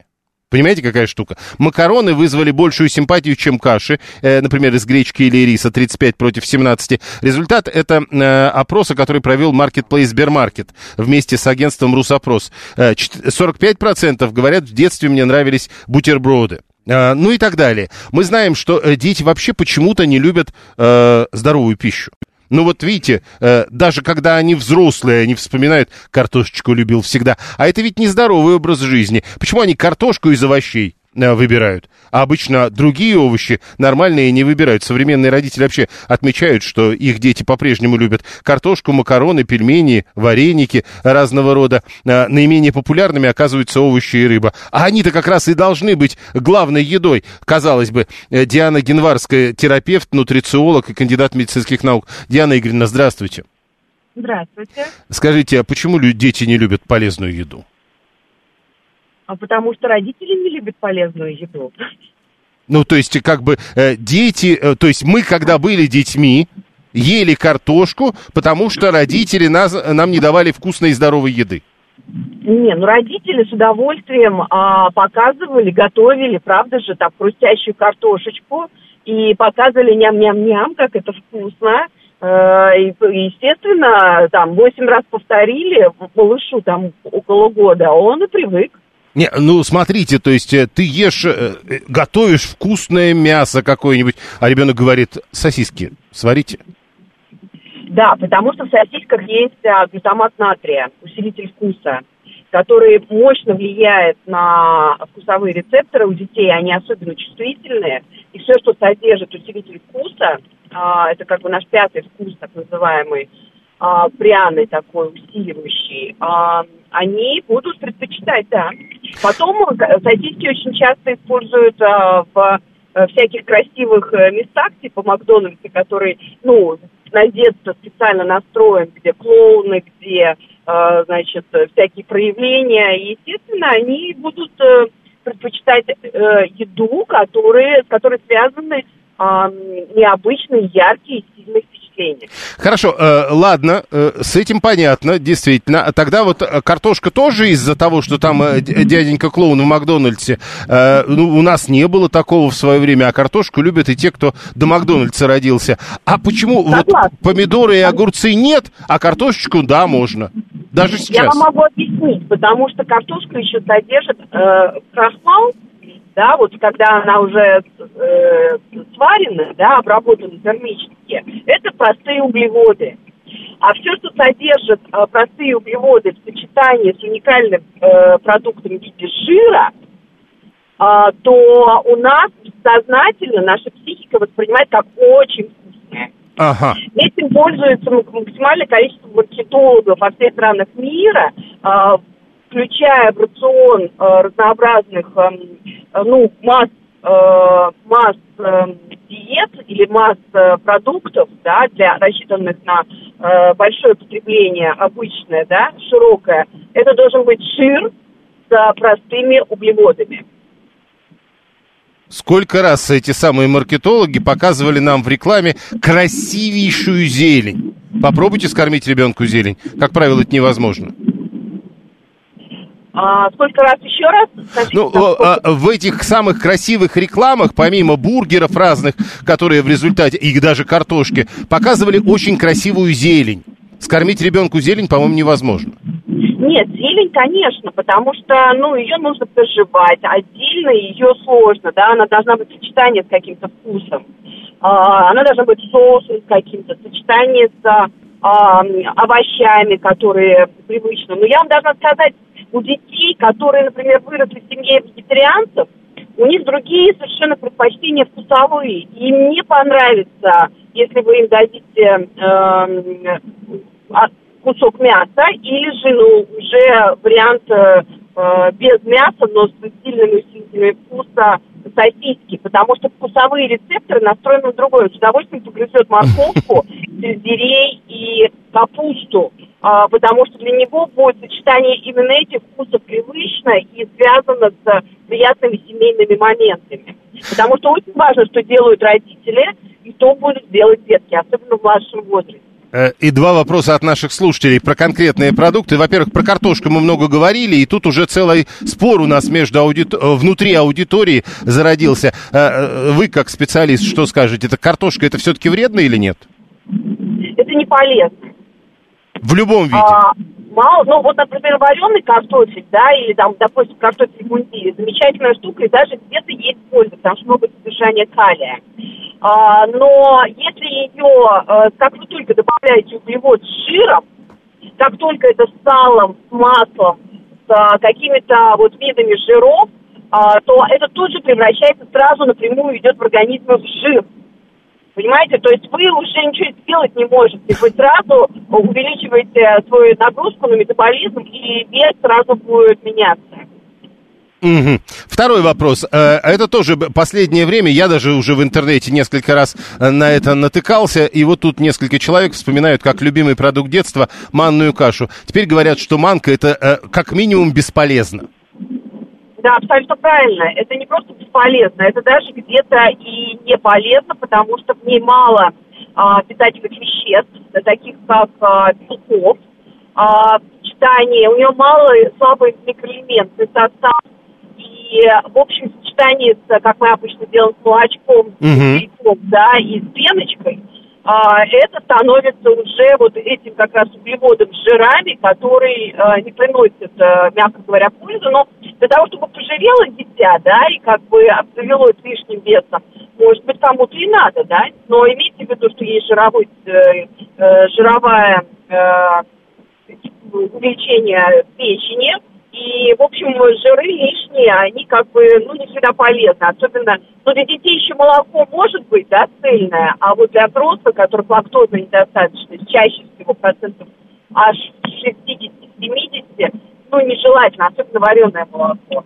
Понимаете, какая штука? Макароны вызвали большую симпатию, чем каши, э, например, из гречки или риса, 35 против 17. Результат это э, опроса, который провел Marketplace Сбермаркет вместе с агентством Русопрос. Э, 45% говорят, в детстве мне нравились бутерброды. Э, ну и так далее. Мы знаем, что э, дети вообще почему-то не любят э, здоровую пищу. Ну вот видите, э, даже когда они взрослые, они вспоминают, картошечку любил всегда. А это ведь нездоровый образ жизни. Почему они картошку из овощей? Э, выбирают. А обычно другие овощи нормальные не выбирают. Современные родители вообще отмечают, что их дети по-прежнему любят картошку, макароны, пельмени, вареники разного рода. Э, наименее популярными оказываются овощи и рыба. А они-то как раз и должны быть главной едой. Казалось бы, э, Диана Генварская, терапевт, нутрициолог и кандидат медицинских наук. Диана Игоревна, здравствуйте. Здравствуйте. Скажите, а почему дети не любят полезную еду? А потому что родители не любят полезную еду. Ну, то есть, как бы э, дети, э, то есть мы, когда были детьми, ели картошку, потому что родители нас, нам не давали вкусной и здоровой еды. Не, ну родители с удовольствием а, показывали, готовили, правда же, так, хрустящую картошечку и показывали ням-ням-ням, как это вкусно. Э, и, естественно, там, восемь раз повторили малышу там около года, а он и привык. Не, ну смотрите, то есть э, ты ешь, э, э, готовишь вкусное мясо какое-нибудь, а ребенок говорит, сосиски сварите. Да, потому что в сосисках есть а, глютамат натрия, усилитель вкуса, который мощно влияет на вкусовые рецепторы у детей, они особенно чувствительные. И все, что содержит усилитель вкуса, а, это как бы наш пятый вкус, так называемый, а, пряный такой, усиливающий, они будут предпочитать, да. Потом э, сосиски очень часто используют а, в а, всяких красивых э, местах, типа Макдональдса, который, ну, на детство специально настроен, где клоуны, где, а, значит, всякие проявления. И, естественно, они будут а, предпочитать а, еду, которые, с которой связаны а, необычные, яркие, сильные впечатления. Хорошо, э, ладно, э, с этим понятно, действительно. А тогда вот э, картошка тоже из-за того, что там э, дяденька клоун в Макдональдсе, э, ну, у нас не было такого в свое время, а картошку любят и те, кто до Макдональдса родился. А почему вот помидоры и огурцы нет, а картошечку, да, можно? Даже сейчас. Я вам могу объяснить, потому что картошка еще содержит э, крахмал, да, вот когда она уже э, сварена, да, обработана термически, это простые углеводы. А все, что содержит э, простые углеводы в сочетании с уникальным э, продуктом в виде жира, э, то у нас сознательно наша психика воспринимает как очень вкусное. Ага. Этим пользуется максимальное количество маркетологов во всех странах мира, э, включая в рацион э, разнообразных, э, ну, масс, масс э, диет или масс э, продуктов, да, для рассчитанных на э, большое потребление, обычное, да, широкое, это должен быть жир с простыми углеводами. Сколько раз эти самые маркетологи показывали нам в рекламе красивейшую зелень. Попробуйте скормить ребенку зелень. Как правило, это невозможно. А, сколько раз еще раз? Скажите, ну, а, в этих самых красивых рекламах, помимо бургеров разных, которые в результате, и даже картошки, показывали очень красивую зелень. Скормить ребенку зелень, по-моему, невозможно. Нет, зелень, конечно, потому что, ну, ее нужно проживать. Отдельно ее сложно, да, она должна быть в сочетании с каким-то вкусом. А, она должна быть соусом с каким-то, сочетание с а, овощами, которые привычны. Но я вам должна сказать, у детей, которые, например, выросли в семье вегетарианцев, у них другие совершенно предпочтения вкусовые. Им не понравится, если вы им дадите э, кусок мяса, или же ну, уже вариант э, без мяса, но с сильными усилителями вкуса сосиски, потому что вкусовые рецепторы настроены на другое. С удовольствием погрызет морковку, сельдерей и капусту, а, потому что для него будет сочетание именно этих вкусов привычно и связано с приятными семейными моментами. Потому что очень важно, что делают родители, и что будут делать детки, особенно в младшем возрасте. Э, и два вопроса от наших слушателей про конкретные продукты. Во-первых, про картошку мы много говорили, и тут уже целый спор у нас между аудит... Э, внутри аудитории зародился. Э, вы, как специалист, что скажете? Это картошка, это все-таки вредно или нет? Это не полезно. В любом виде? А, мало, ну вот, например, вареный картофель, да, или там, допустим, картофель мундири, замечательная штука, и даже где-то есть польза, потому что много содержания калия. А, но если ее, а, как вы только добавляете углевод с жиром, как только это с салом, с маслом, с а, какими-то вот видами жиров, а, то это тут же превращается сразу напрямую идет в организм в жир. Понимаете, то есть вы уже ничего сделать не можете. Вы сразу увеличиваете свою нагрузку на метаболизм, и вес сразу будет меняться. Угу. Второй вопрос. Э, это тоже последнее время, я даже уже в интернете несколько раз э, на это натыкался, и вот тут несколько человек вспоминают как любимый продукт детства манную кашу. Теперь говорят, что манка это э, как минимум бесполезно. Да, абсолютно правильно. Это не просто бесполезно, это даже где-то и не полезно, потому что в ней мало а, питательных веществ, таких как а, белков, а, сочетание, у нее мало слабые микроэлементы, состав и, в общем, сочетание с, как мы обычно делаем, с молочком, mm-hmm. да, и с пеночкой, а, это становится уже вот этим как раз углеводом с жирами, который а, не приносит, а, мягко говоря, пользу, но для того, чтобы пожирело дитя, да, и как бы обзавелось лишним весом, может быть, кому-то и надо, да, но имейте в виду, что есть жировой, э, э, жировая э, увеличение печени, и, в общем, жиры лишние, они как бы, ну, не всегда полезны. Особенно, ну, для детей еще молоко может быть, да, цельное, а вот для взрослых, которых лактоза недостаточность, чаще всего процентов аж 60-70, ну, нежелательно, особенно вареное молоко.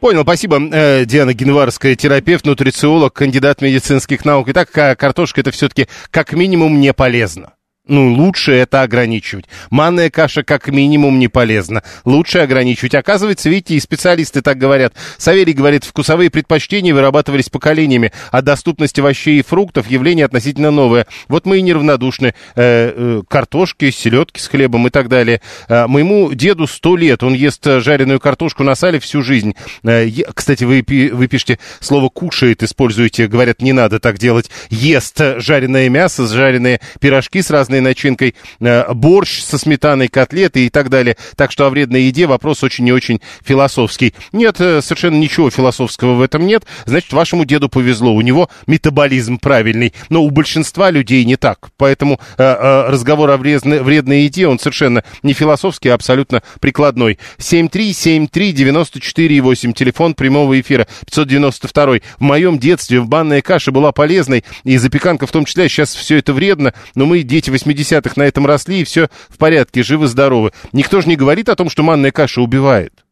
Понял, спасибо. Э, Диана Генварская, терапевт, нутрициолог, кандидат медицинских наук. Итак, картошка это все-таки как минимум не полезно. Ну, лучше это ограничивать. Манная каша как минимум не полезна. Лучше ограничивать. Оказывается, видите, и специалисты так говорят. Савелий говорит, вкусовые предпочтения вырабатывались поколениями, а доступность овощей и фруктов явление относительно новое. Вот мы и неравнодушны. Э, э, картошки, селедки с хлебом и так далее. Э, моему деду сто лет. Он ест жареную картошку на сале всю жизнь. Э, кстати, вы, вы пишете слово «кушает», используете. Говорят, не надо так делать. Ест жареное мясо, жареные пирожки с разной начинкой, э, борщ со сметаной, котлеты и так далее. Так что о вредной еде вопрос очень и очень философский. Нет, э, совершенно ничего философского в этом нет. Значит, вашему деду повезло, у него метаболизм правильный. Но у большинства людей не так. Поэтому э, разговор о вредной, вредной еде, он совершенно не философский, а абсолютно прикладной. 7373948, телефон прямого эфира, 592. В моем детстве в банная каша была полезной, и запеканка в том числе, сейчас все это вредно, но мы, дети 80-х на этом росли, и все в порядке, живы-здоровы. Никто же не говорит о том, что манная каша убивает.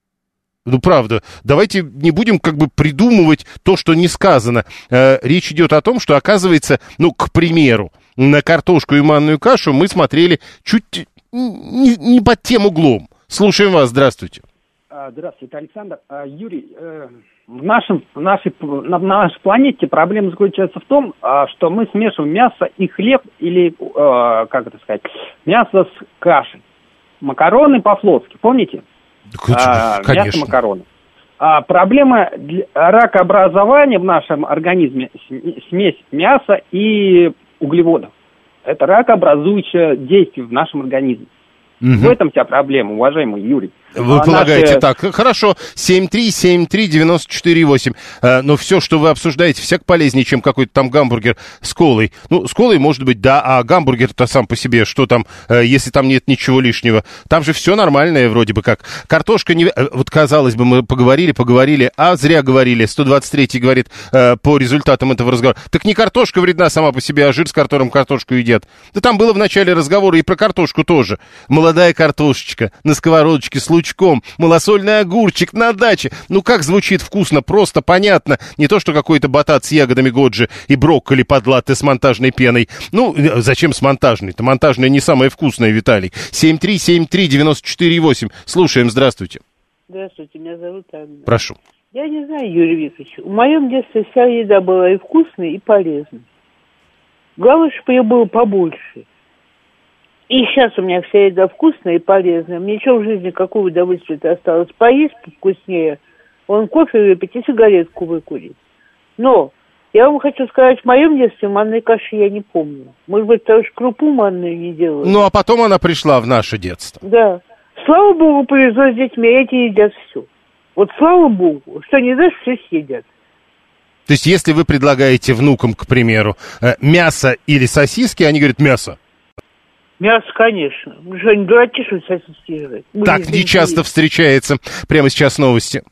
Ну, правда, давайте не будем как бы придумывать то, что не сказано. Э, речь идет о том, что, оказывается, ну, к примеру, на картошку и манную кашу мы смотрели чуть не, не под тем углом. Слушаем вас, здравствуйте. А, здравствуйте, Александр. А, Юрий, э, в, нашем, в нашей, на, на нашей планете проблема заключается в том, а, что мы смешиваем мясо и хлеб, или, а, как это сказать, мясо с кашей. Макароны по-флотски, помните? А, Конечно. Мясо макароны. А проблема для ракообразования в нашем организме смесь мяса и углеводов. Это ракообразующее действие в нашем организме. Угу. В этом вся проблема, уважаемый Юрий. Вы а полагаете наши... так? Хорошо. 7373948. А, но все, что вы обсуждаете, всяк полезнее, чем какой-то там гамбургер с колой. Ну, с колой, может быть, да, а гамбургер-то сам по себе, что там, э, если там нет ничего лишнего? Там же все нормальное вроде бы как. Картошка не... Э, вот, казалось бы, мы поговорили, поговорили, а зря говорили. 123-й говорит э, по результатам этого разговора. Так не картошка вредна сама по себе, а жир, с которым картошку едят. Да там было в начале разговора и про картошку тоже. Молодая картошечка на сковородочке с лучком, малосольный огурчик на даче. Ну как звучит вкусно, просто понятно. Не то, что какой-то батат с ягодами годжи и брокколи под латте с монтажной пеной. Ну, э, зачем с монтажной-то? Монтажная не самая вкусная, Виталий. 7373948. Слушаем, здравствуйте. Здравствуйте, меня зовут Анна. Прошу. Я не знаю, Юрий Викторович, в моем детстве вся еда была и вкусной, и полезной. Главное, чтобы ее было побольше. И сейчас у меня вся еда вкусная и полезная. Мне что в жизни, какое удовольствие-то осталось? Поесть вкуснее, он кофе выпить и сигаретку выкурить. Но я вам хочу сказать, в моем детстве манной каши я не помню. Может быть, потому что крупу манную не делают. Ну, а потом она пришла в наше детство. Да. Слава богу, повезло с детьми, эти едят все. Вот слава богу, что не дашь, все съедят. То есть, если вы предлагаете внукам, к примеру, э, мясо или сосиски, они говорят мясо. Мясо, конечно. Ну что, не дураки, что сосиски жрать? Так не часто встречается. Прямо сейчас новости.